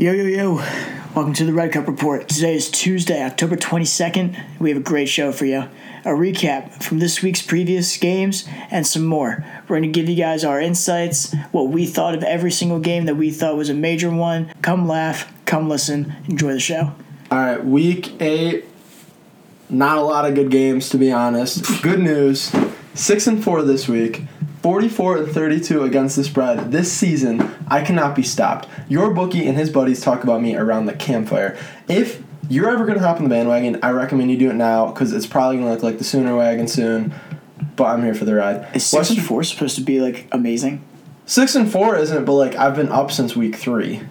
Yo, yo, yo. Welcome to the Red Cup Report. Today is Tuesday, October 22nd. We have a great show for you. A recap from this week's previous games and some more. We're going to give you guys our insights, what we thought of every single game that we thought was a major one. Come laugh, come listen, enjoy the show. All right, week eight. Not a lot of good games, to be honest. Good news: six and four this week. 44 and 32 against the spread. This season, I cannot be stopped. Your bookie and his buddies talk about me around the campfire. If you're ever going to hop on the bandwagon, I recommend you do it now because it's probably going to look like the Sooner wagon soon. But I'm here for the ride. Is six Western- and four supposed to be like amazing? Six and four isn't, but like I've been up since week three.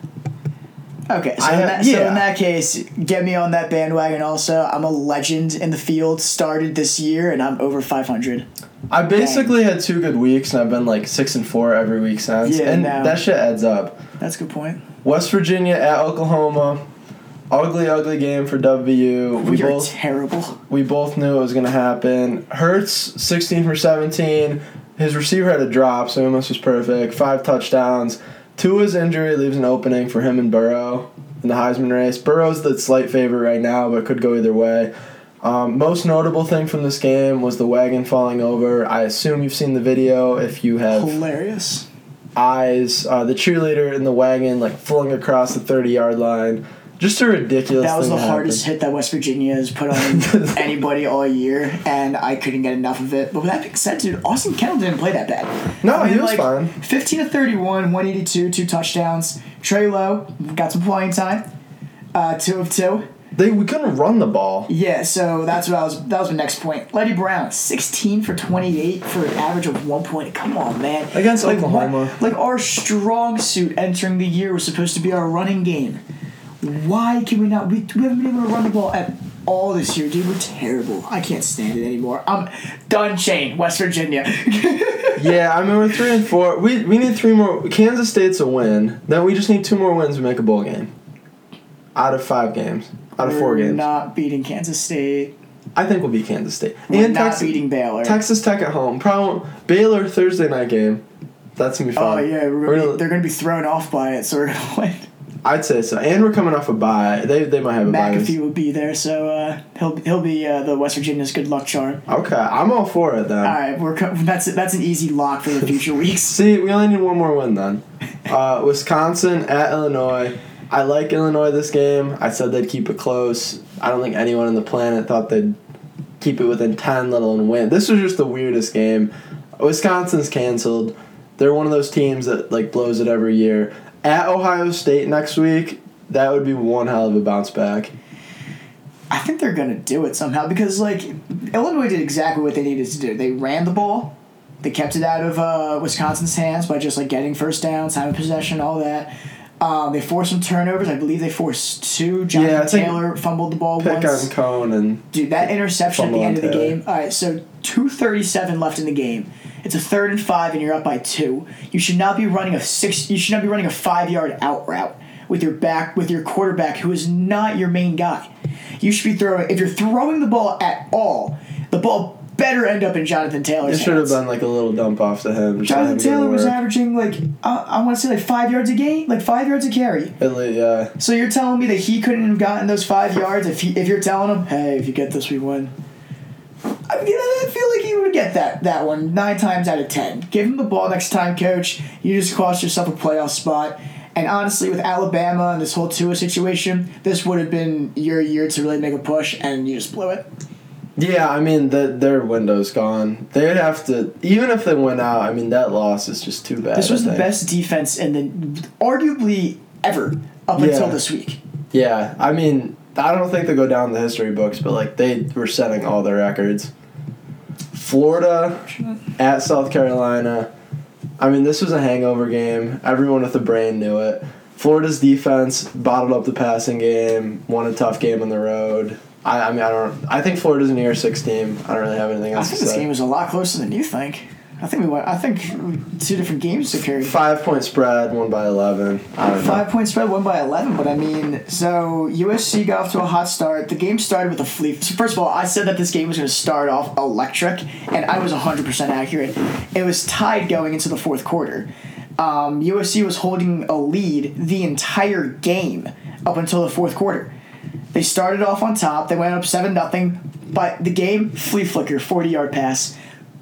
Okay, so, I in have- that, so in that case, get me on that bandwagon also. I'm a legend in the field, started this year, and I'm over 500. I basically had two good weeks, and I've been like six and four every week since, Yeah, and no. that shit adds up. That's a good point. West Virginia at Oklahoma. Ugly, ugly game for WVU. We We both terrible. we both knew it was gonna happen. Hurts sixteen for seventeen. His receiver had a drop, so he almost was perfect. Five touchdowns. Tua's injury leaves an opening for him and Burrow in the Heisman race. Burrow's the slight favorite right now, but could go either way. Um, most notable thing from this game was the wagon falling over. I assume you've seen the video. If you have Hilarious. eyes, uh, the cheerleader in the wagon like flung across the thirty yard line. Just a ridiculous. That was the hardest hit that West Virginia has put on anybody all year, and I couldn't get enough of it. But with that being said, dude, Austin Kendall didn't play that bad. No, I mean, he was like, fine. 15 to 31, 182, two touchdowns. Trey Lowe got some playing time, uh, two of two. They we couldn't run the ball. Yeah, so that's what I was. That was my next point. Leddie Brown, sixteen for twenty-eight for an average of one point. Come on, man. Against like, Oklahoma. what- like our strong suit entering the year was supposed to be our running game. Why can we not? We, we haven't been able to run the ball at all this year, dude. We're terrible. I can't stand it anymore. I'm done. Shane. West Virginia. Yeah, I mean we're three and four. We we need three more. Kansas State's a win. Then we just need two more wins to make a bowl game. Out of five games. Out of 4 We're games. Not beating Kansas State. I think we'll beat Kansas State. We're and not Texas, beating Baylor. Texas Tech at home. Probably Baylor Thursday night game. That's gonna be oh, fun. Oh yeah, gonna, gonna- they're gonna be thrown off by it, so we're gonna win. I'd say so. And we're coming off a bye. They they might have a bye. this- McAfee will be there, so uh, he'll he'll be uh, the West Virginia's good luck charm. Okay, I'm all for it then. All right, we're co- that's that's an easy lock for the future weeks. See, we only need one more win then. Uh, Wisconsin at Illinois. I like Illinois this game. I said they'd keep it close. I don't think anyone on the planet thought they'd keep it within 10, let alone win. This was just the weirdest game. Wisconsin's canceled. They're one of those teams that like blows it every year. At Ohio State next week, that would be one hell of a bounce back. I think they're gonna do it somehow because like Illinois did exactly what they needed to do. They ran the ball, they kept it out of uh, Wisconsin's hands by just like getting first downs, time of possession, all that. Um, they forced some turnovers. I believe they forced two. Jonathan Yeah, Taylor fumbled the ball Pick once. on Coan and Dude, that interception at the end of the Taylor. game. All right, so two thirty-seven left in the game. It's a third and five, and you're up by two. You should not be running a six. You should not be running a five-yard out route with your back with your quarterback, who is not your main guy. You should be throwing. If you're throwing the ball at all, the ball better end up in Jonathan it Taylor's should have hands. been like a little dump off to him. Jonathan Taylor was averaging like uh, I want to say like five yards a game, like five yards a carry. Least, yeah. So you're telling me that he couldn't have gotten those five yards if he, if you're telling him, hey, if you get this, we win. I, mean, I feel like he would get that that one nine times out of ten. Give him the ball next time, coach. You just cost yourself a playoff spot. And honestly, with Alabama and this whole Tua situation, this would have been your year to really make a push, and you just blew it. Yeah, I mean the, their window's gone. They'd have to even if they went out. I mean that loss is just too bad. This was the best defense in the arguably ever up until this week. Yeah, I mean I don't think they go down in the history books, but like they were setting all their records. Florida at South Carolina. I mean this was a hangover game. Everyone with a brain knew it. Florida's defense bottled up the passing game. Won a tough game on the road. I, I mean I don't. I think Florida's a New Year's Six team. I don't really have anything I else think to this say. game is a lot closer than you think. I think we went. I think two different games to carry. Five point spread, one by eleven. I don't know. Five point spread, one by eleven. But I mean, so USC got off to a hot start. The game started with a flea. So first of all, I said that this game was going to start off electric, and I was hundred percent accurate. It was tied going into the fourth quarter. Um, USC was holding a lead the entire game up until the fourth quarter. They started off on top. They went up seven nothing, but the game flea flicker, forty yard pass,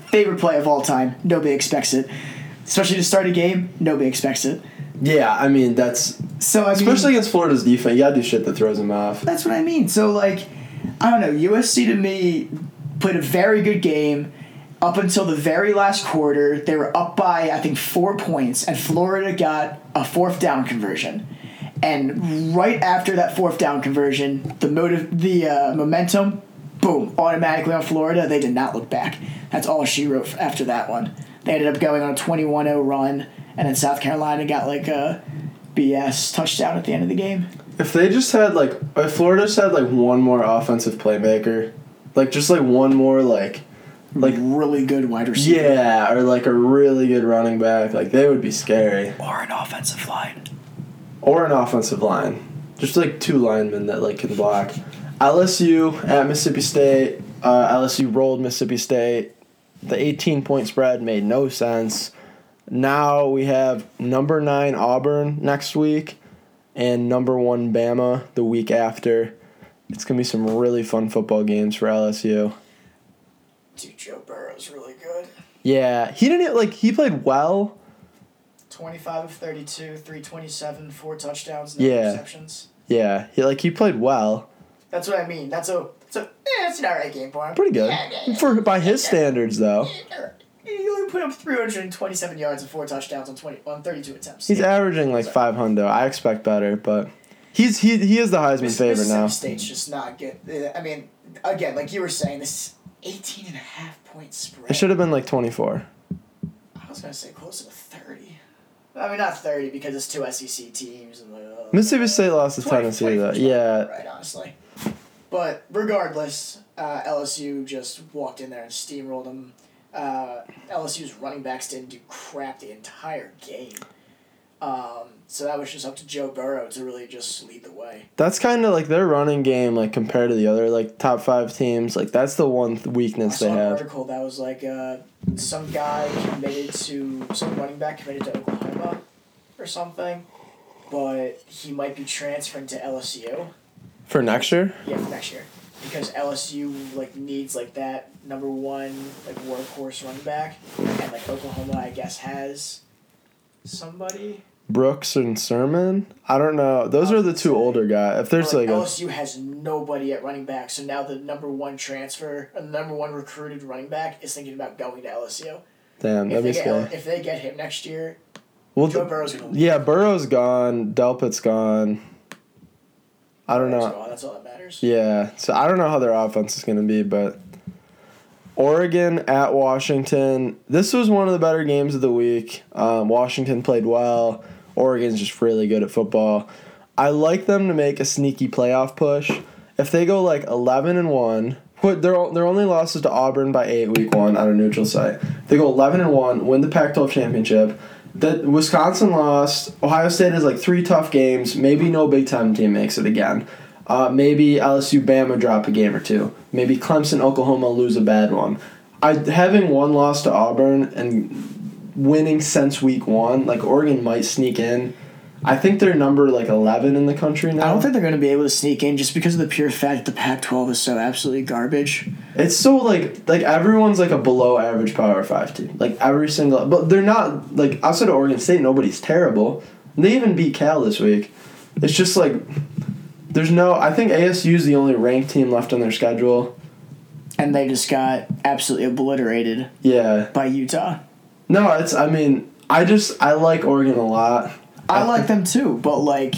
favorite play of all time. Nobody expects it, especially to start a game. Nobody expects it. Yeah, I mean that's So I mean, especially against Florida's defense. You gotta do shit that throws them off. That's what I mean. So like, I don't know. USC to me played a very good game up until the very last quarter. They were up by I think four points, and Florida got a fourth down conversion. And right after that fourth down conversion, the motive, the uh, momentum, boom, automatically on Florida. They did not look back. That's all she wrote after that one. They ended up going on a 21-0 run, and then South Carolina got like a BS touchdown at the end of the game. If they just had like, if Florida just had like one more offensive playmaker, like just like one more like, like really good wide receiver. yeah, or like a really good running back, like they would be scary. Or an offensive line. Or an offensive line, just like two linemen that like can block. LSU at Mississippi State. Uh, LSU rolled Mississippi State. The 18 point spread made no sense. Now we have number nine Auburn next week and number one Bama the week after. It's going to be some really fun football games for LSU. Dude, Joe Burrow's really good. Yeah, he didn't like he played well. 25 of 32, 327, four touchdowns, no Yeah. interceptions. Yeah, he like he played well. That's what I mean. That's a, a, eh, that's an alright game for him. Pretty good Yeah, yeah, yeah. for by his standards though. He only put up 327 yards and four touchdowns on 20 on 32 attempts. He's averaging like five hundo. I expect better, but he's he he is the Heisman Miss- favorite Mississippi now. State's just not good. I mean, again, like you were saying, this 18 and a half point spread. It should have been like twenty four. I was gonna say closer to 30. I mean, not 30 because it's two SEC teams and like. uh, Mississippi State lost to 20 Tennessee 20 though. Yeah, Right, honestly. But regardless, uh, LSU just walked in there and steamrolled them. Uh, LSU's running backs didn't do crap the entire game. Um, so that was just up to Joe Burrow to really just lead the way. that's kind of like their running game, like compared to the other like top five teams. Like that's the one th- I weakness they saw an have. article that was like uh, some guy committed to some running back committed to Oklahoma or something, but he might be transferring to LSU. For next year, Yeah, for next year. Because LSU like needs like that number one like workhorse running back, and like Oklahoma I guess has somebody. Brooks and Sermon. I don't know. Those are the two older guys. If there's like like a LSU has nobody at running back, so now the number one transfer, the number one recruited running back is thinking about going to LSU. damn, If that'd be get, scary. if they get him next year, Well, Joe Burrow's gonna leave. yeah, Burrow's gone. Delpit's gone. I don't know. That's all that matters. Yeah, so I don't know how their offense is going to be, but Oregon at Washington. This was one of the better games of the week. Um, Washington played well. Oregon's just really good at football. I like them to make a sneaky playoff push. If they go like eleven and one, put their their only losses to Auburn by eight week one on a neutral site. They go eleven and one, win the Pac-12 championship. That Wisconsin lost. Ohio State has like three tough games. Maybe no Big Ten team makes it again. Uh, maybe LSU Bama drop a game or two. Maybe Clemson Oklahoma lose a bad one. I having one loss to Auburn and winning since week one, like Oregon might sneak in. I think they're number like eleven in the country now. I don't think they're going to be able to sneak in just because of the pure fact that the Pac-12 is so absolutely garbage. It's so like like everyone's like a below average Power Five team. Like every single, but they're not like outside of Oregon State. Nobody's terrible. They even beat Cal this week. It's just like there's no. I think ASU's the only ranked team left on their schedule. And they just got absolutely obliterated Yeah. by Utah. No, it's. I mean, I just I like Oregon a lot. I like them too, but like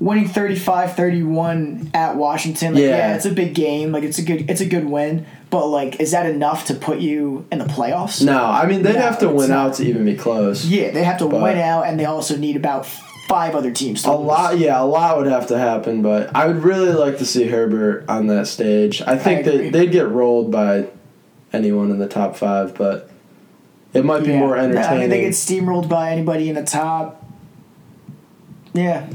winning 35-31 at Washington, like, yeah. Yeah. it's a big game. Like it's a good it's a good win, but like is that enough to put you in the playoffs? No, I mean they'd No, have to win not. out to even be close. Yeah, they have to But- win out, and they also need about five other teams. To A lose. lot, yeah, a lot would have to happen, but I would really like to see Herbert on that stage. I think agree. that they'd get rolled by anyone in the top five, but it might be Yeah. more entertaining. I mean, they get steamrolled by anybody in the top. Yeah,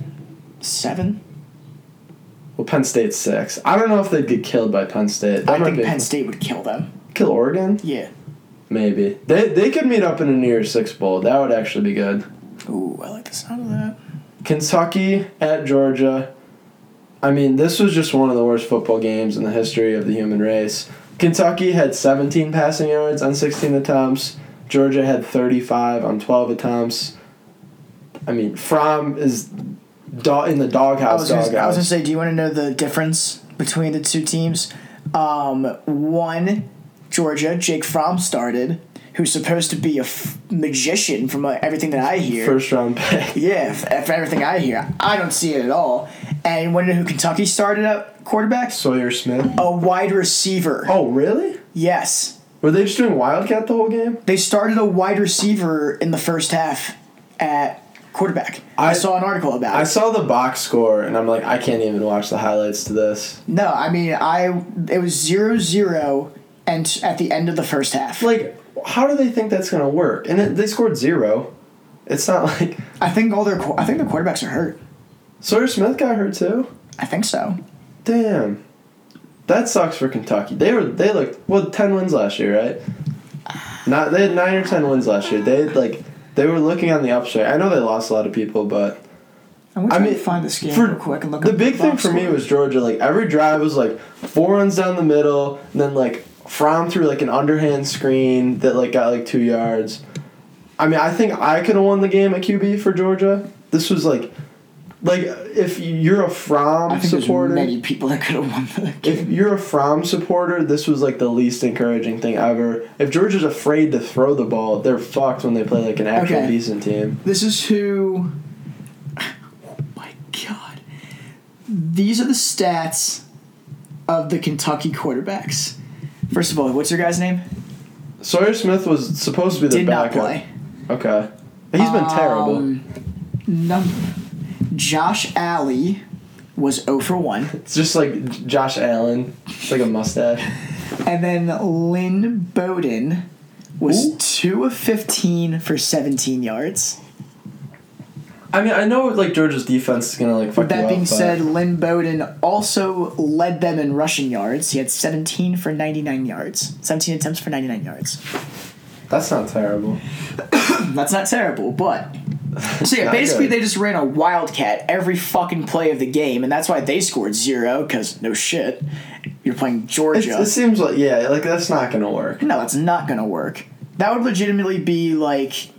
seven. well, Penn State's six. I don't know if they'd get killed by Penn State. That I think Penn State would kill them. kill Oregon. Yeah. Maybe they they could meet up in a near six bowl. That would actually be good. Ooh, I like the sound of that. Kentucky at Georgia. I mean, this was just one of the worst football games in the history of the human race. Kentucky had 17 passing yards on 16 attempts. Georgia had 35 on 12 attempts. I mean, Fromm is do- in the doghouse. I was gonna say, do you want to know the difference between the two teams? Um, one, Georgia, Jake Fromm started, who's supposed to be a f- magician from uh, everything that I hear. First round pick. Yeah, f- from everything I hear, I don't see it at all. And when who Kentucky started up quarterback? Sawyer Smith. A wide receiver. Oh, really? Yes, Were they just doing Wildcat the whole game? they started a wide receiver in the first half at quarterback. I, I- saw an article about I it. saw the box score and I'm like, I can't even watch the highlights to this. No, I mean, I it was zero zero, and at the end of the first half, Like, how do they think that's gonna work? And it, they scored zero. It's not like I think all their I think the quarterbacks are hurt. Sawyer Smith got hurt too. I think so. Damn, that sucks for Kentucky. They were they looked well ten wins last year, right? Uh, not they had nine or ten wins last year. They had, like they were looking on the upswing. I know they lost a lot of people, but I'm I mean, find this game for real quick and look. the big thing box for me was Georgia. Like every drive was like four runs down the middle, and then like Fromm threw like an underhand screen that like got like two yards. I mean, I think I could have won the game at QB for Georgia. This was like, like if you're a Fromm think supporter, many people that could have won the game. if you're a Fromm supporter, this was like the least encouraging thing ever. If Georgia's afraid to throw the ball, they're fucked when they play like an actual Okay. decent team. This is who. Oh my god. These are the stats of the Kentucky quarterbacks. First of all, what's your guy's name? Sawyer Smith was supposed to be the Did not backup. play. Okay, he's been terrible. Um, num- Josh Alley was 0 for 1. It's just like Josh Allen. It's like a mustache. And then Lynn Bowden was Ooh. 2 of 15 for 17 yards. I mean, I know like Georgia's defense is gonna like fuck With that being up, said, Lynn Bowden also led them in rushing yards. He had 17 for 99 yards. 17 attempts for 99 yards. that's not terrible. That's not terrible, but. So yeah, basically good. they just ran a wildcat every fucking play of the game, and that's why they scored zero, because no shit. You're playing It's, Georgia. it seems like yeah, like that's not gonna work. No, it's not gonna work. That would legitimately be like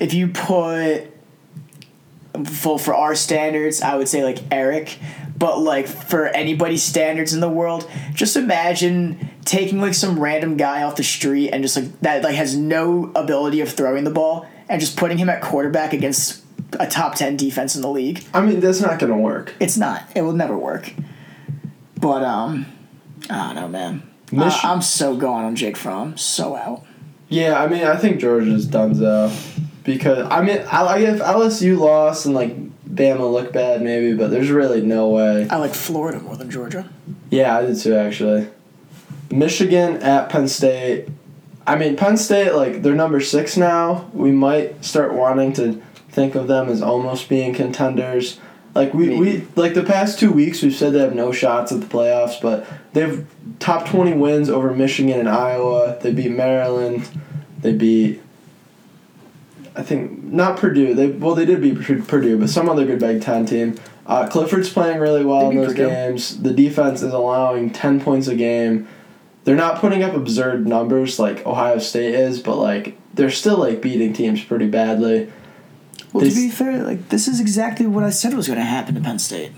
if you put for for our standards, I would say like Eric, but like for anybody's standards in the world, just imagine taking like some random guy off the street and just like that like has no ability of throwing the ball and just putting him at quarterback against a top 10 defense in the league. I mean, that's not gonna work. It's not. It will never work. But um I don't know, man. Mich- I, I'm so going on Jake Fromm. So out. Yeah, I mean, I think Georgia's done so because I mean, I if LSU lost and like Bama looked bad maybe, but there's really no way. I like Florida more than Georgia. Yeah, I did too actually. Michigan at Penn State. I mean, Penn State like they're number six now. We might start wanting to think of them as almost being contenders. Like we, we like the past two weeks we've said they have no shots at the playoffs, but they've top twenty wins over Michigan and Iowa. They beat Maryland. They beat I think not Purdue. They well they did beat Purdue, but some other good Big Ten team. Uh, Clifford's playing really well in those Purdue. games. The defense is allowing ten points a game. They're not putting up absurd numbers like Ohio State is, but like they're still like beating teams pretty badly. Well, to be fair, like this is exactly what I said was going to happen to Penn State.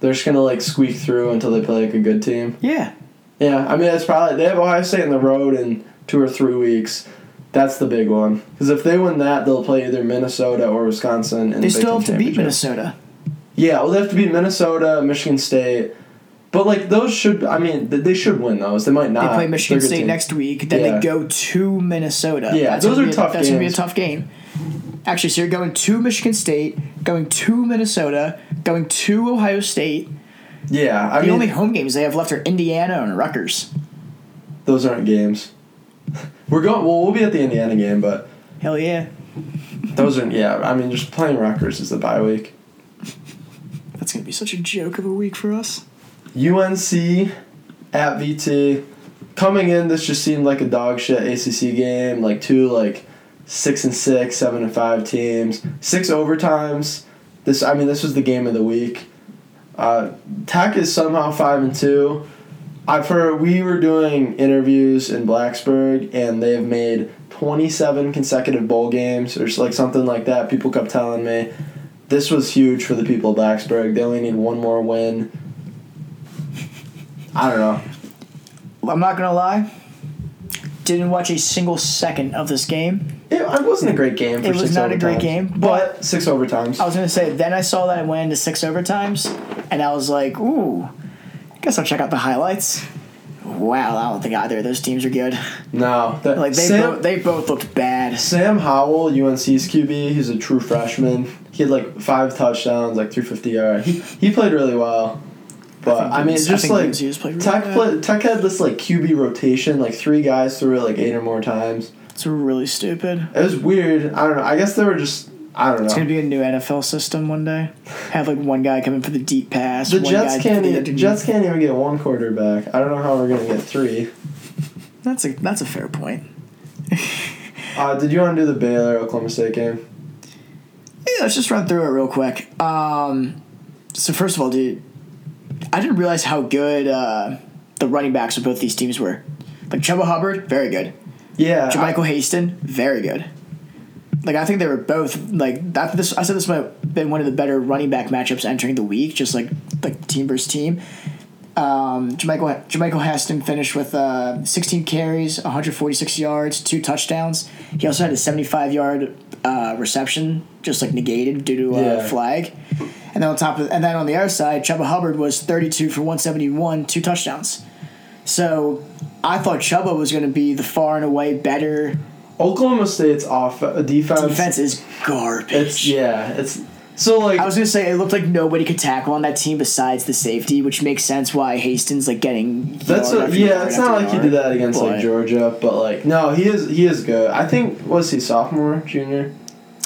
They're just gonna like squeak through until they play like a good team. Yeah, Yeah, I mean that's probably they have Ohio State in the road in two or three weeks. That's the big one because if they win that, they'll play either Minnesota or Wisconsin. In they the still have to beat. Minnesota. Yeah, well, they have to beat Minnesota, Michigan State, but like those should. I mean, they should win those. They might not. They play Michigan State teams. next week. Then Yeah. they go to Minnesota. Yeah, That's those gonna are be a- tough That's going to be a tough game. Actually, so you're going to Michigan State, going to Minnesota, going to Ohio State. Yeah, I the mean, only home games they have left are Indiana and Rutgers. those aren't games. We're going. Well, we'll be at the Indiana game, but Hell yeah. those are. Yeah, I mean, just playing Rutgers is the bye week. That's going to be such a joke of a week for us. UNC at VT. Coming in, this just seemed like a dog shit ACC game. Like two like six and six, seven and five teams, six overtimes. This I mean this was the game of the week. Uh, Tech is somehow five and two. I've heard we were doing interviews in Blacksburg and they've made twenty seven consecutive bowl games or like something like that. People kept telling me this was huge for the people of Blacksburg. They only need one more win. I don't know. I'm not gonna lie. Didn't watch a single second of this game. It, it wasn't a great game. For It was six not a great game, but, but- six overtimes. I was gonna say. Then I saw that it went into six overtimes, and I was like, "Ooh, guess I'll check out the highlights." Wow, I don't think either of those teams are good. no, that, Like they Sam, both, they both looked bad. Sam Howell, UNC's QB, he's a true freshman. He had like five touchdowns, like 350 yards. He, he played really well. But think I, mean, it's just I like UNC has played really Tech, play, Tech had this like QB rotation, like three guys threw it like eight or more times. It's really stupid. It was weird. I don't know. I guess they were just I don't know. It's gonna be a new NFL system one day. Have like one guy come in for the deep pass. The Jets can't the even. Jets can't even get one quarterback. I don't know how we're gonna get three. That's a that's a fair point. Uh, did you want to do the Baylor Oklahoma State game? Yeah, let's just run through it real quick. Um, so first of all, dude, I didn't realize how good uh, the running backs of both these teams were. Like Chuba Hubbard, very good. Yeah. JaMycal Hasty, very good. Like I think they were both like that. This I said this might have been one of the better running back matchups entering the week, just like like team versus team. Um, JaMycal JaMycal Hasty finished with uh, 16 carries, 146 yards, two touchdowns. He also had a 75 yard uh, reception, just like negated due to a Yeah. flag. And then on top of and then on the other side, Chuba Hubbard was 32 for 171, two touchdowns. So I thought Chuba was going to be the far and away better Oklahoma State's off uh, defense. defense is garbage. It's yeah. It's so like I was gonna say it looked like nobody could tackle on that team besides the safety, which makes sense why Hastings like getting. That's yard what, yeah. It's not like he did that against like Georgia, but like no, he is he is good. I think was he sophomore, junior?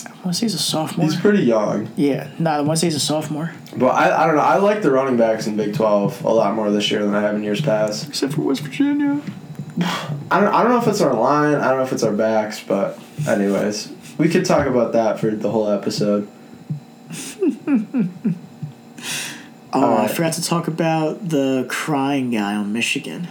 I want to say he's a sophomore. He's pretty young, yeah, no, I want to say he's a sophomore. but I, I don't know. I like the running backs in Big Twelve a lot more this year than I have in years past. Except for West Virginia. I don't I don't know if it's our line. I don't know if it's our backs, but anyways, we could talk about that for the whole episode. Oh, I forgot to talk about the crying guy on Michigan.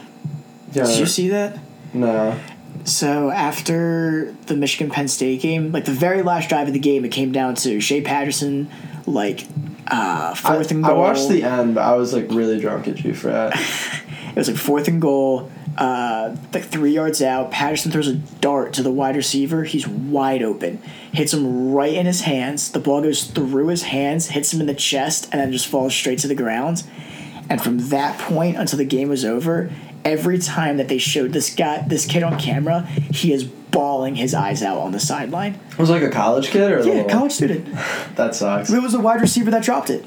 Yeah. Did you see that? No. So after the Michigan Penn State game, like the very last drive of the game, it came down to Shea Patterson, like uh, I, fourth and goal. I watched the end, but I was like really drunk at you for that. It was like fourth and goal, uh, like three yards out. Patterson throws a dart to the wide receiver. He's wide open. Hits him right in his hands. The ball goes through his hands, hits him in the chest, and then just falls straight to the ground. And from that point until the game was over, every time that they showed this guy, this kid on camera, he is bawling his eyes out on the sideline. It was like a college kid or a Yeah, little- college student. That sucks. It was the wide receiver that dropped it.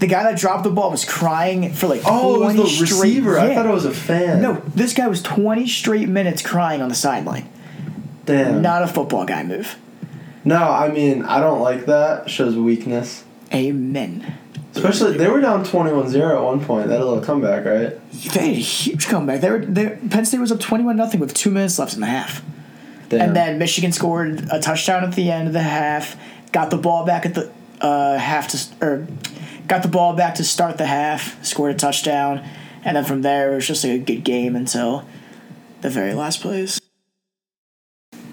The guy that dropped the ball was crying for like Oh, it was the straight- receiver. I thought it was a fan. No, this guy was 20 straight minutes crying on the sideline. Damn. Not a football guy move. no, I mean, I don't like that. Shows weakness. Amen. Especially, they were down 21 0 at one point. They had a little comeback, right? They had a huge comeback. They were they, Penn State was up 21 nothing with two minutes left in the half. Damn. And then Michigan scored a touchdown at the end of the half, got the ball back at the uh, half to or got the ball back to start the half, scored a touchdown, and then from there it was just like a good game until the very last plays.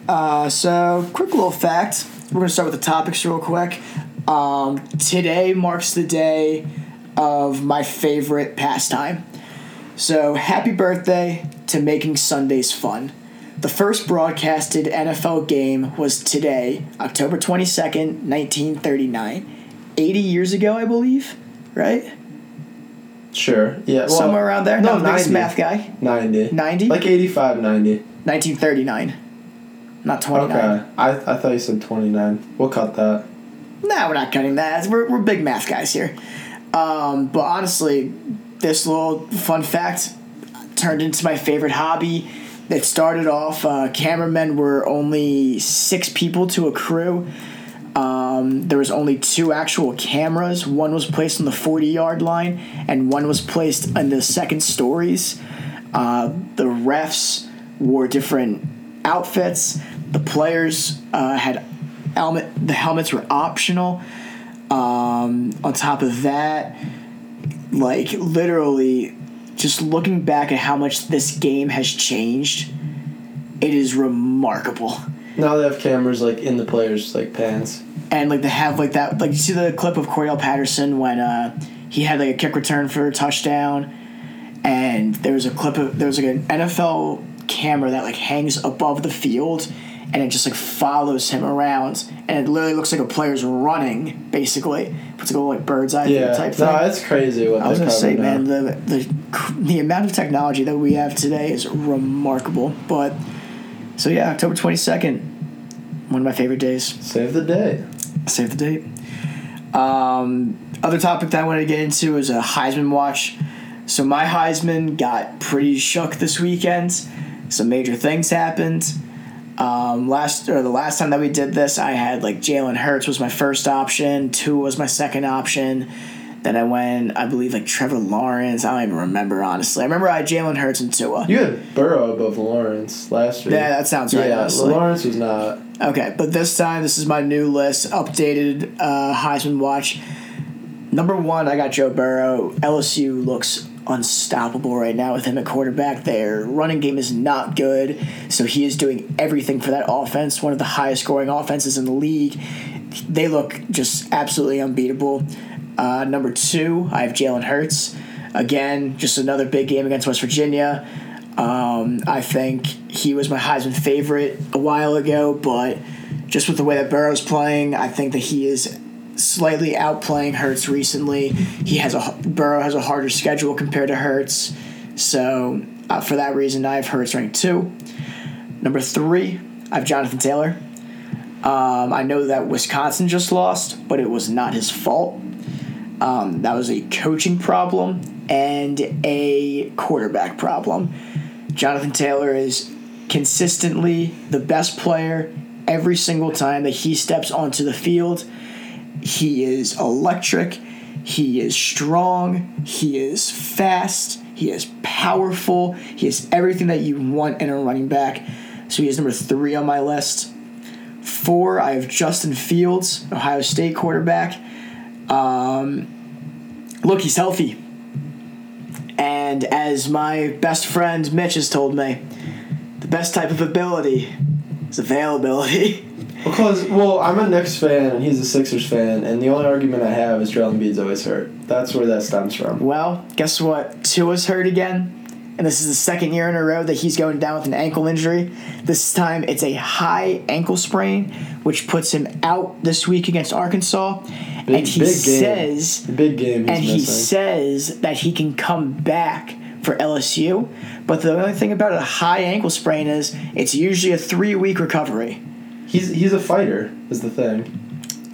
Uh, so quick little fact. We're gonna start with the topics real quick. Um, today marks the day of my favorite pastime. So happy birthday to making Sundays fun. The first broadcasted NFL game was today, October 22nd, 1939. 80 years ago, I believe, right? sure. Yeah. Well, Somewhere around there. No, Not the 90. math guy. 90. 90? Like 85, 90. 1939. Not 29. Okay. I, I thought you said 29. We'll cut that. Nah, we're not cutting that. We're, we're big math guys here. Um, but honestly, this little fun fact turned into my favorite hobby. It started off, uh, cameramen were only six people to a crew. Um, there was only two actual cameras. One was placed on the 40 yard line, and one was placed in the second stories. Uh, the refs wore different outfits. The players uh, had helmet. The helmets were optional. Um, on top of that, like literally, just looking back at how much this game has changed, it is remarkable. Now they have cameras like in the players' like pants. and like they have like that like you see the clip of Cordarrelle Patterson when uh he had like a kick return for a touchdown. And there was a clip of there was like an NFL camera that like hangs above the field and it just like follows him around. And it literally looks like a player's running basically. It's like a little like bird's eye view Yeah, type thing. no, it's crazy what I was gonna say, covering man, the, the the amount of technology that we have today is remarkable. But so yeah, October twenty second, one of my favorite days. Save the day. Save the date. Um, other topic that I wanted to get into is a Heisman watch. So my Heisman got pretty shook this weekend. Some major things happened. Um, last or the last time that we did this, I had like Jalen Hurts was my first option. Two was my second option. Then I went, I believe, like Trevor Lawrence. I don't even remember honestly. I remember I had Jalen Hurts and Tua. You had Burrow above Lawrence last week. Yeah, that sounds right, Yeah, honestly. Lawrence was not. Okay, but this time this is my new list, updated uh, Heisman watch. Number one, I got Joe Burrow. LSU looks unstoppable right now with him at quarterback. Their running game is not good, so he is doing everything for that offense. One of the highest scoring offenses in the league. They look just absolutely unbeatable. Uh, number two, I have Jalen Hurts. Again, just another big game against West Virginia. Um, I think he was my Heisman favorite a while ago, but just with the way that Burrow's playing, I think that he is slightly outplaying Hurts recently. He has a Burrow has a harder schedule compared to Hurts, so uh, for that reason, I have Hurts ranked two. Number three, I have Jonathan Taylor. Um, I know that Wisconsin just lost, but it was not his fault. Um, that was a coaching problem and a quarterback problem. Jonathan Taylor is consistently the best player every single time that he steps onto the field. He is electric. He is strong. He is fast. He is powerful. He is everything that you want in a running back. So he is number three on my list. Four, I have Justin Fields, Ohio State quarterback. Um, look, he's healthy. And as my best friend Mitch has told me, the best type of ability is availability. Because, well, I'm a Knicks fan and he's a Sixers fan, and the only argument I have is Joel Embiid's always hurt. That's where that stems from. Well, guess what? Tua's hurt again. And this is the second year in a row that he's going down with an ankle injury. This time it's a high ankle sprain, which puts him out this week against Arkansas. Big, and he big game. says Big game and he says that he can come back for LSU. But the only thing about a high ankle sprain is it's usually a three week recovery. he's, he's a fighter, is the thing.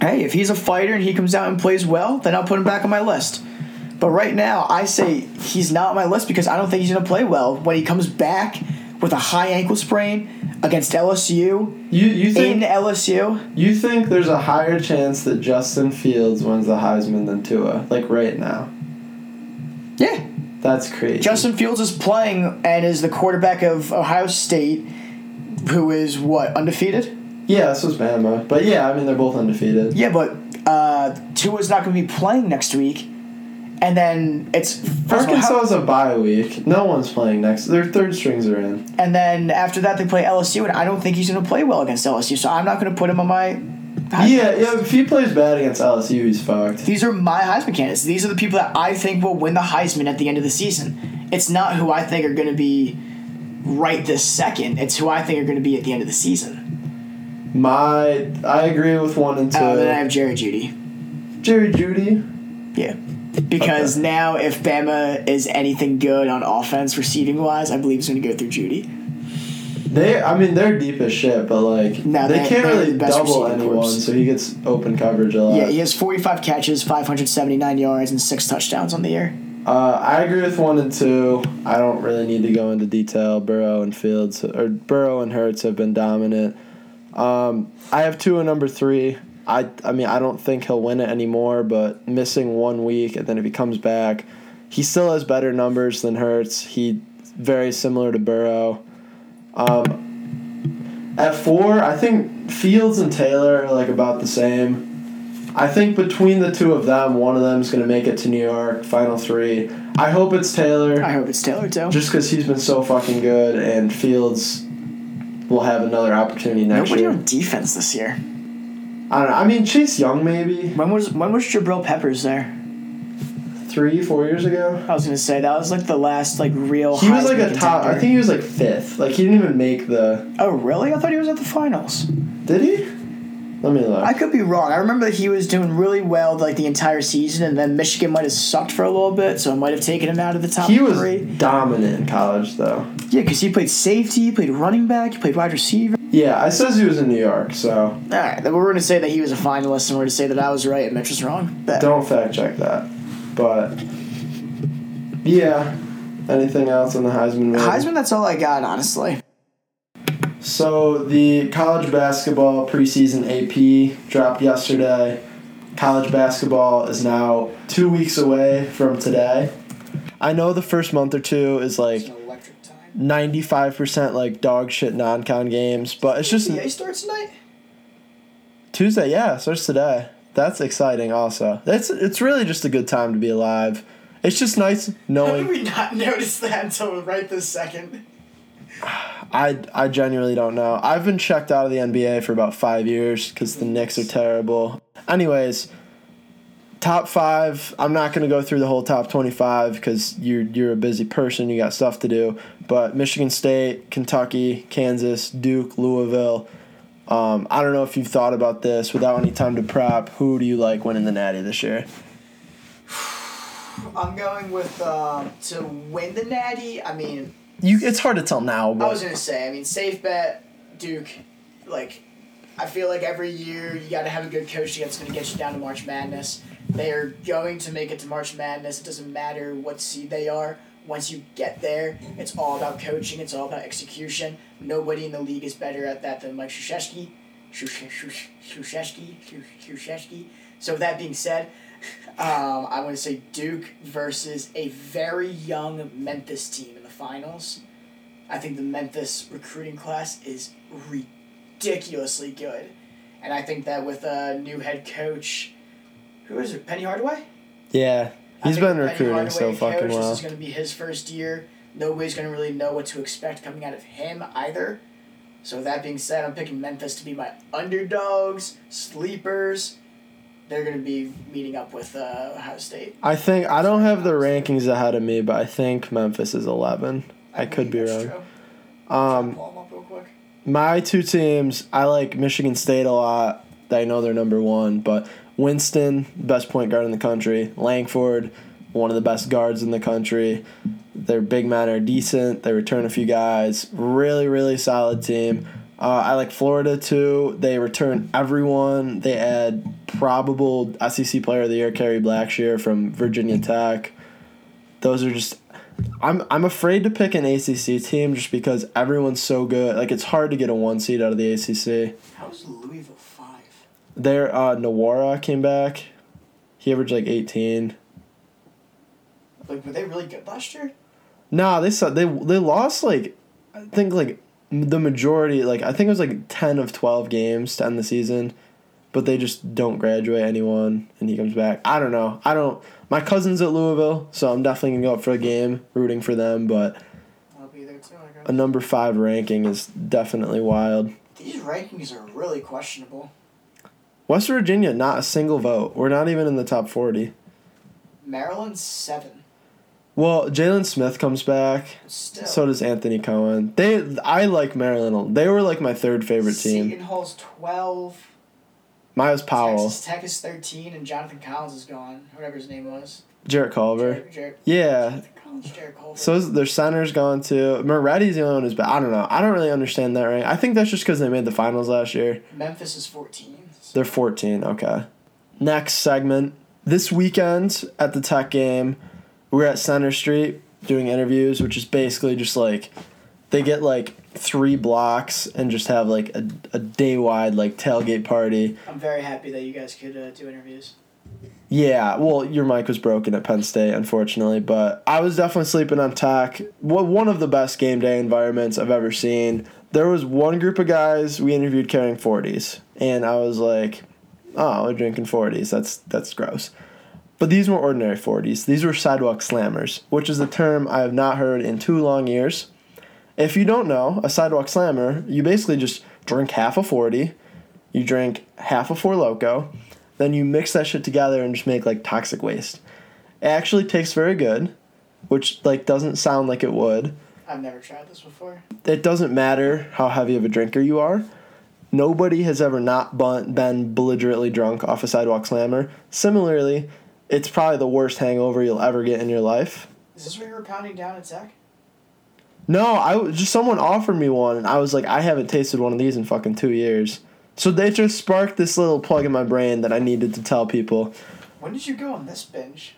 Hey, if he's a fighter and he comes out and plays well, then I'll put him back on my list. But right now, I say he's not on my list because I don't think he's going to play well when he comes back with a high ankle sprain against LSU You, you in think LSU. you think there's a higher chance that Justin Fields wins the Heisman than Tua, like right now? Yeah, That's crazy. Justin Fields is playing and is the quarterback of Ohio State, who is what undefeated. Yeah, this was Bama. But yeah, I mean, they're both undefeated. Yeah, but uh, Tua's not going to be playing next week, and then it's first of all, how- Arkansas is a bye week. No one's playing next. Their third strings are in. And then after that, they play LSU, and I don't think he's going to play well against LSU, so I'm not going to put him on my. Heisman Yeah, list. yeah. If he plays bad against LSU, he's fucked. These are my Heisman candidates. These are the people that I think will win the Heisman at the end of the season. It's not who I think are going to be right this second. It's who I think are going to be at the end of the season. My, I agree with one and two. Uh, then I have Jerry Jeudy. Jerry Jeudy. Yeah. Because Okay. now, if Bama is anything good on offense, receiving wise, I believe it's going to go through Jeudy. They, I mean, they're deep as shit, but like No, they they- can't really the double anyone, so he gets open coverage a lot. Yeah, he has 45 catches, 579 yards, and six touchdowns on the year. Uh, I agree with one and two. I don't really need to go into detail. Burrow and Fields or Burrow and Hurts have been dominant. Um, I have two and number three. I I mean I don't think he'll win it anymore, but missing one week and then if he comes back, he still has better numbers than Hurts. He very similar to Burrow. Um, At four, I think Fields and Taylor are like about the same. I think between the two of them, one of them is going to make it to New York, final three. I hope it's Taylor. I hope it's Taylor too. just because he's been so fucking good, and Fields will have another opportunity next Nobody year. on defense this year. I don't know. I mean, Chase Young maybe When was when was Jabril Peppers there? three, four years ago. I was gonna say that was like the last like real. He was like a top. I think he was like fifth. Like he didn't even make the. Oh really? I thought he was at the finals. Did he? Let me look. I could be wrong. I remember that he was doing really well like the entire season, and then Michigan might have sucked for a little bit, so it might have taken him out of the top he was three. dominant in college, though. Yeah, because he played safety, he played running back, he played wide receiver. Yeah, I says he was in New York, so All right, then we're gonna say that he was a finalist, and we're gonna say that I was right and Mitch was wrong. Bet. don't fact check that. But yeah, anything else on the Heisman? maybe? Heisman, that's all I got, honestly. So the college basketball preseason AP dropped yesterday. College basketball is now two weeks away from today. I know the first month or two is like electric time. ninety five percent like dog shit non con games, but it's just NBA starts tonight. Tuesday. Yeah, starts today. That's exciting. Also, it's it's really just a good time to be alive. It's just nice knowing. How did we not notice that until right this second? I I genuinely don't know. I've been checked out of the NBA for about five years because the Knicks are terrible. Anyways, top five. I'm not gonna go through the whole top twenty five because you're you're a busy person. You got stuff to do. But Michigan State, Kentucky, Kansas, Duke, Louisville. Um, I don't know if you've thought about this without any time to prep. Who do you like winning the Natty this year? I'm going with um, to win the Natty. I mean, You, it's hard to tell now, I was gonna say. I mean, safe bet, Duke. Like, I feel like every year you got to have a good coach that's gonna get you down to March Madness. They are going to make it to March Madness. It doesn't matter what seed they are. Once you get there, it's all about coaching. It's all about execution. Nobody in the league is better at that than Mike Krzyzewski. Krzyzewski. Krzyzewski. So with that being said, um, I want to say Duke versus a very young Memphis team in the finals. I think the Memphis recruiting class is ridiculously good. And I think that with a new head coach, who is it, Penny Hardaway? yeah, he's been recruiting so fucking well. This is going to be his first year. Nobody's going to really know what to expect coming out of him either. So with that being said, I'm picking Memphis to be my underdogs, sleepers. They're going to be meeting up with uh, Ohio State. I think I don't have the rankings ahead of me, but I think Memphis is eleven. I could be wrong. Um, Pull 'em up real quick. my two teams, I like Michigan State a lot. I know they're number one, but Winston, best point guard in the country. Langford, one of the best guards in the country. Their big men are decent. They return a few guys. Really, really solid team. Uh, I like Florida too. They return everyone. They add probable SEC Player of the Year Kerry Blackshear from Virginia Tech. Those are just. I'm I'm afraid to pick an ACC team just because everyone's so good. Like it's hard to get a one seed out of the ACC. There, uh, Nwora came back. He averaged like 18. Like, were they really good last year? Nah, they said they they lost like I think like the majority like I think it was like 10 of 12 games to end the season. But they just don't graduate anyone and he comes back. I don't know. I don't my cousin's at Louisville, so I'm definitely going to go up for a game rooting for them, but I'll be there too. I a guess. number 5 ranking is definitely wild. These rankings are really questionable. West Virginia, not a single vote. We're not even in the top 40. Maryland seven. Well, Jalen Smith comes back. Still. So does Anthony Cowan. They, I like Maryland. They were like my third favorite team. Seton Hall's twelve. Myles Powell, Texas Tech is thirteen, and Jonathan Collins is gone. Whatever his name was. Jarrett Culver. Yeah. Jonathan Collins, Jarrett Culver. So is- their center's gone too. Moretti's the only one who's bad. I don't know. I don't really understand that right. I think that's just because they made the finals last year. Memphis is fourteen. They're 14. Okay. Next segment. This weekend at the Tech game, we're at Center Street doing interviews, which is basically just like they get like three blocks and just have like a, a day wide like tailgate party. I'm very happy that you guys could uh, do interviews. Yeah, well, your mic was broken at Penn State, unfortunately, but I was definitely sleeping on Tech. What one of the best game day environments I've ever seen. there was one group of guys we interviewed carrying 40s, and I was like, oh, we're drinking 40s. That's that's gross. But these weren't ordinary 40s. These were sidewalk slammers, which is a term I have not heard in two long years. If you don't know, a sidewalk slammer, you basically just drink half a 40, you drink half a Four Loco, then you mix that shit together and just make like toxic waste. It actually tastes very good, which like doesn't sound like it would. I've never tried this before. It doesn't matter how heavy of a drinker you are. Nobody has ever not been belligerently drunk off a sidewalk slammer. Similarly, it's probably the worst hangover you'll ever get in your life. Is this what you were pounding down at Tech? No, I just someone offered me one, and I was like, I haven't tasted one of these in fucking two years. So they just sparked this little plug in my brain that I needed to tell people. When did you go on this binge?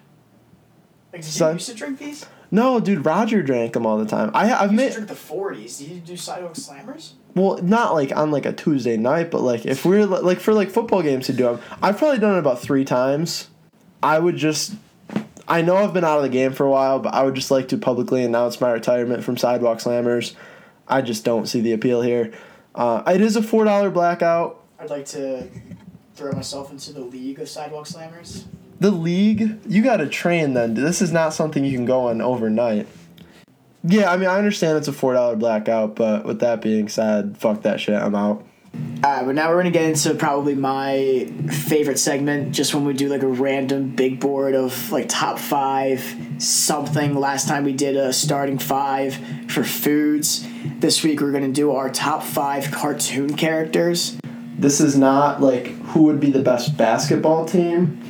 Like, did So- you used to drink these? No, dude, Roger drank them all the time. I I've You made drink the forties. Did you do sidewalk slammers? well, not like on like a Tuesday night, but like if we're like for like football games to do them, I've probably done it about three times. I would just, I know I've been out of the game for a while, but I would just like to publicly announce my retirement from sidewalk slammers. I just don't see the appeal here. Uh, it is a four dollar blackout. I'd like to throw myself into the league of sidewalk slammers. The league, you got to train then. This is not something you can go on overnight. Yeah, I mean, I understand it's a four dollar blackout, but with that being said, fuck that shit. I'm out. Alright, but now we're gonna get into probably my favorite segment, just when we do like a random big board of like top five something. Last time we did a starting five for foods. This week we're gonna do our top five cartoon characters. This is not like who would be the best basketball team.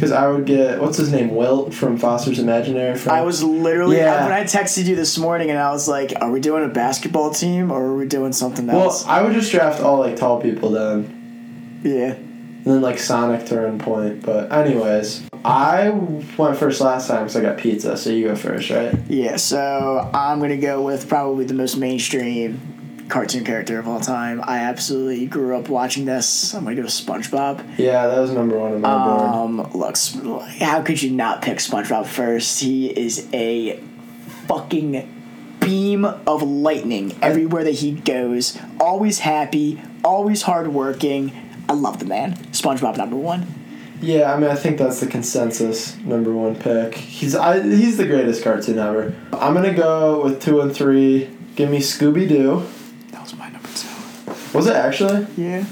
Because I would get what's his name, Wilt from Foster's Imaginary Friend. I was literally Yeah. when I texted you this morning and I was like, "Are we doing a basketball team or are we doing something else?" well. I would just draft all like tall people then, yeah. and then like Sonic turn point. But anyways, I went first last time because I got pizza. So you go first, right? Yeah, so I'm gonna go with probably the most mainstream cartoon character of all time. I absolutely grew up watching this. I'm gonna go with SpongeBob. Yeah, that was number one on my board. Um, look, Sp- how could you not pick SpongeBob first? He is a fucking beam of lightning everywhere that he goes. Always happy, always hardworking. I love the man. SpongeBob number one. Yeah, I mean, I think that's the consensus number one pick. He's I, he's the greatest cartoon ever. I'm gonna go with two and three. Give me Scooby Doo. That was my number two. Was it actually? Yeah.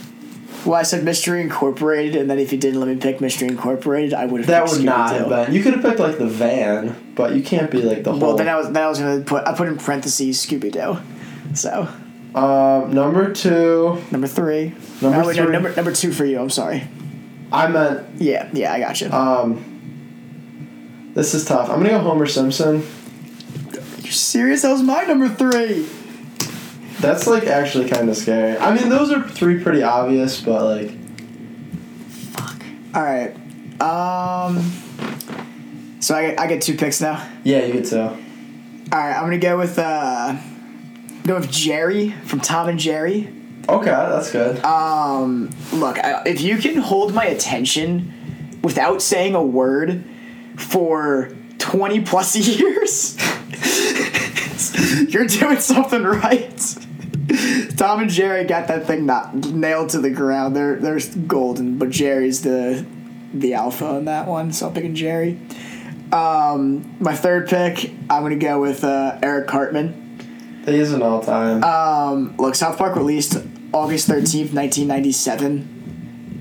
Well, I said Mystery Incorporated, and then if you didn't let me pick Mystery Incorporated, I would have. That would not have been. You could have picked like the van, but you can't be like the whole. Well, then I was then I was gonna put I put in parentheses Scooby Doo. So um, number two. number three. Number Oh, wait, no, three. number number two for you. I'm sorry. I meant. Yeah, yeah, I got you. Um, this is tough. I'm gonna go Homer Simpson. You're serious? That was my number three. That's like actually kind of scary. I mean, those are three pretty obvious, but like, Fuck. All right. Um. So I get, I get two picks now. yeah, you get two. All right, I'm gonna go with uh, go with Jerry from Tom and Jerry. Okay, that's good. Um, look, I- if you can hold my attention without saying a word for 20 plus years, you're doing something right. Tom and Jerry got that thing not nailed to the ground. They're they're golden, but Jerry's the the alpha on that one, so I'm picking Jerry. Um, my third pick, I'm gonna go with uh, Eric Cartman. He's an all time. Um, look, South Park released August 13th, 1997.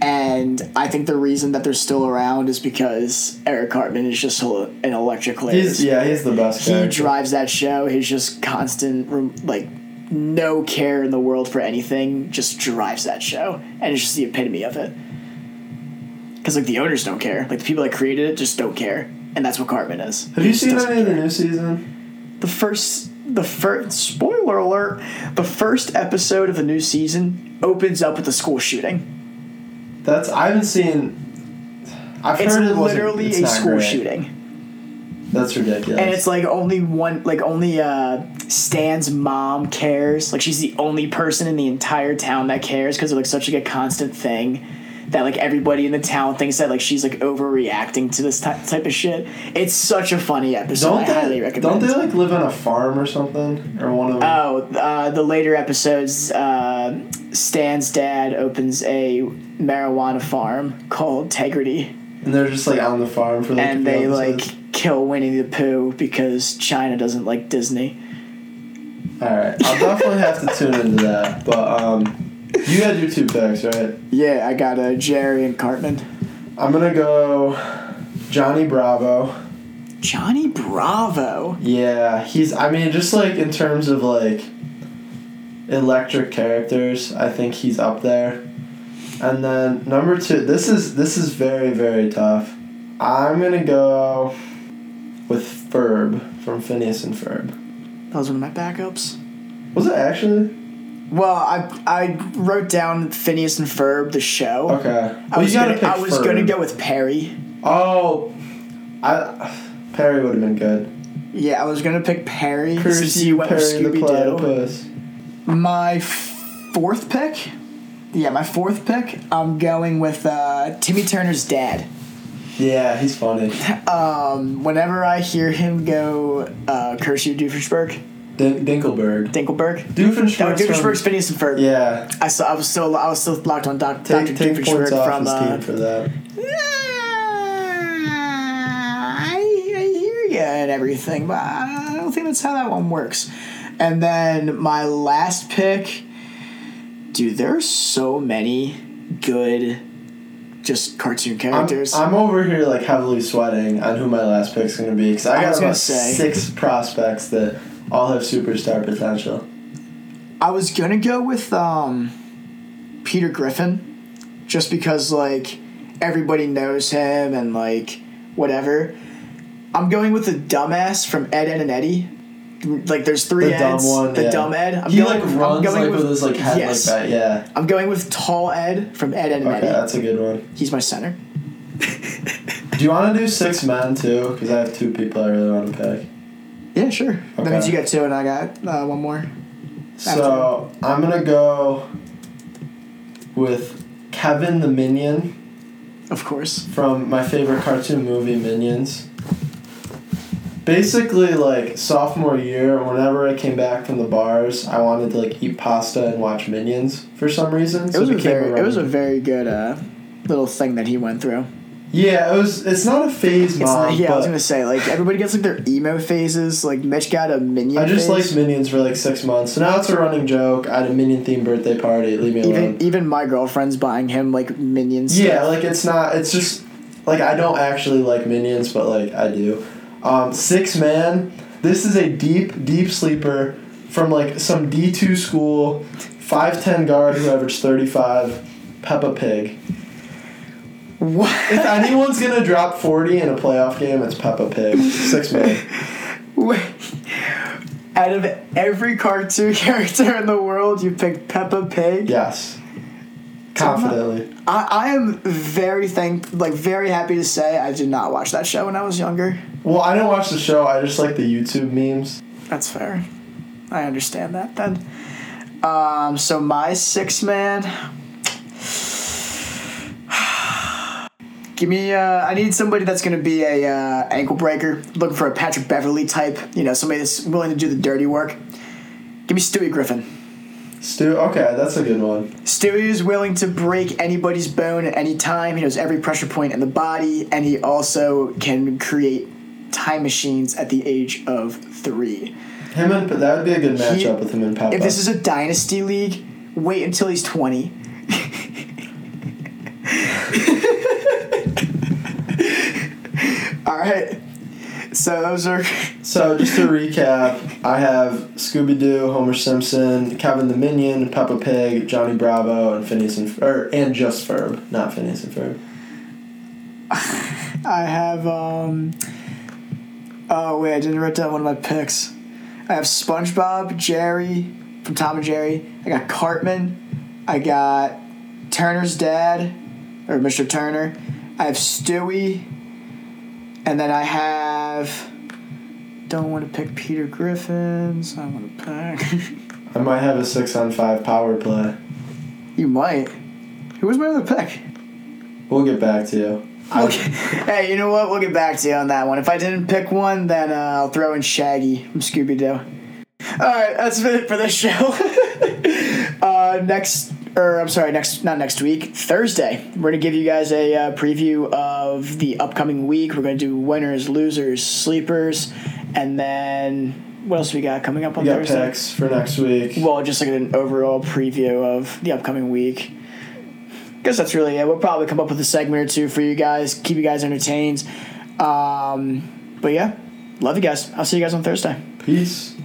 And I think the reason that they're still around is because Eric Cartman is just an electric he's yeah, he's the best. he character. drives that show. He's just constant, like, no care in the world for anything, just drives that show. And it's just the epitome of it. Because, like, the owners don't care. Like, the people that created it just don't care. And that's what Cartman is. Have He you seen any of the new season? the first the first spoiler alert the first episode of the new season opens up with a school shooting That's I haven't seen. I've it's heard it wasn't- literally it's a school great. shooting That's ridiculous. and it's like only one like only uh stan's mom cares like she's the only person in the entire town that cares because it's like such like a constant thing that like everybody in the town thinks that like she's like overreacting to this ty- type of shit. It's such a funny episode. Don't I highly they? recommend. Don't they like live on a farm or something? Or one of them? Oh, uh, the later episodes, uh, Stan's dad opens a marijuana farm called Tegridy, and they're just like on the farm for like. and they episodes? like kill Winnie the Pooh because China doesn't like Disney. All right, I'll definitely have to tune into that. But um, you had your two picks, right? Yeah, I got uh, Jerry and Cartman. I'm gonna go Johnny Bravo. Johnny Bravo. Yeah, he's. I mean, just like in terms of like electric characters, I think he's up there. And then number two, this is this is very very tough. I'm gonna go with Ferb from Phineas and Ferb. That was one of my backups. Was it actually? Well, I I wrote down Phineas and Ferb the show. Okay. I was gonna, I was Ferb. gonna go with Perry. Oh, I Perry would have been good. Yeah, I was gonna pick Perry since Percy, you went with Perry the Scooby Doo. My f- fourth pick. Yeah, my fourth pick. I'm going with uh, Timmy Turner's dad. Yeah, he's funny. Um, whenever I hear him go, uh, "Curse you, Doofenshmirtz," Din- Dinkelberg. Dinkleberg. Doofenshmirtz. No, Doofenshmirtz, Phineas and Ferb. Yeah. I still, I was still, I was still locked on Doc, Doctor Take, take Doofenshmirtz off from. his Uh, team for that. I, I hear you and everything, but I don't think that's how that one works. And then my last pick, dude, there's so many good, just cartoon characters. I'm. I'm over here like heavily sweating on who my last pick's gonna be because I I got was about say. six prospects that all have superstar potential. I was gonna go with um, Peter Griffin, just because like everybody knows him and like whatever. I'm going with the dumbass from Ed, Ed and Eddy. Like there's three The dumb Eds. one, the yeah. dumb Ed. I'm he going like with, I'm runs going like with, his like head yes. like that. Yeah. I'm going with tall Ed from Ed, and Okay, Eddy. that's a good one. He's my center. Do you want to do six men too? Because I have two people I really want to pick. Yeah, sure. That means you got two and I got uh, one more. So I'm gonna go with Kevin the Minion Of course. from my favorite cartoon movie, Minions. Basically, like sophomore year, whenever I came back from the bars, I wanted to like eat pasta and watch Minions for some reason. It was a became very, it was a very good uh, little thing that he went through. yeah. It was. It's not a phase, mom. not, yeah, I was gonna say like everybody gets like their emo phases. Like Mitch got a minion. I just phase. liked Minions for like six months. So now it's a running joke. I had a Minion themed birthday party. Leave me alone. even even my girlfriend's buying him like minions. Yeah, like it's not. It's just like I don't actually like minions, but like I do. Um, six man. This is a deep, deep sleeper from like some D two school, five ten guard who averaged thirty five. Peppa Pig. What? If anyone's gonna drop forty in a playoff game, it's Peppa Pig. Six man. Wait. Out of every cartoon character in the world, you picked Peppa Pig. Yes. Confidently. I, I am very thank like very happy to say I did not watch that show when I was younger. Well, I didn't watch the show. I just like the YouTube memes. That's fair. I understand that then. Um, so my six man. Give me. Uh, I need somebody that's going to be a uh, ankle breaker. Looking for a Patrick Beverley type. You know, somebody that's willing to do the dirty work. Give me Stewie Griffin. Stu. Okay, that's a good one. Stewie is willing to break anybody's bone at any time. He knows every pressure point in the body, and he also can create time machines at the age of three. Him and that would be a good matchup He- with him and Peppa. If this is a dynasty league, wait until he's 20. All right. So those are So just to recap, I have Scooby Doo, Homer Simpson, Kevin the Minion, Peppa Pig, Johnny Bravo, and Phineas and or and just Ferb, not Phineas and Ferb. I have um Oh wait, I didn't write down one of my picks. I have SpongeBob, Jerry from Tom and Jerry. I got Cartman. I got Turner's dad, or Mr. Turner. I have Stewie. And then I have don't want to pick Peter Griffins. I want to pick I might have a six on five power play. You might. Who was my other pick? We'll get back to you. Okay. Hey, you know what? We'll get back to you on that one. If I didn't pick one, then uh, I'll throw in Shaggy from Scooby Doo. All right, that's it for this show. uh, next, or I'm sorry, next not next week, Thursday. We're gonna give you guys a uh, preview of the upcoming week. We're gonna do winners, losers, sleepers, and then what else we got coming up on We got Thursday? picks for next week. Well, just like an overall preview of the upcoming week. Guess that's really it. We'll probably come up with a segment or two for you guys, keep you guys entertained. Um, but yeah, love you guys. I'll see you guys on Thursday. Peace.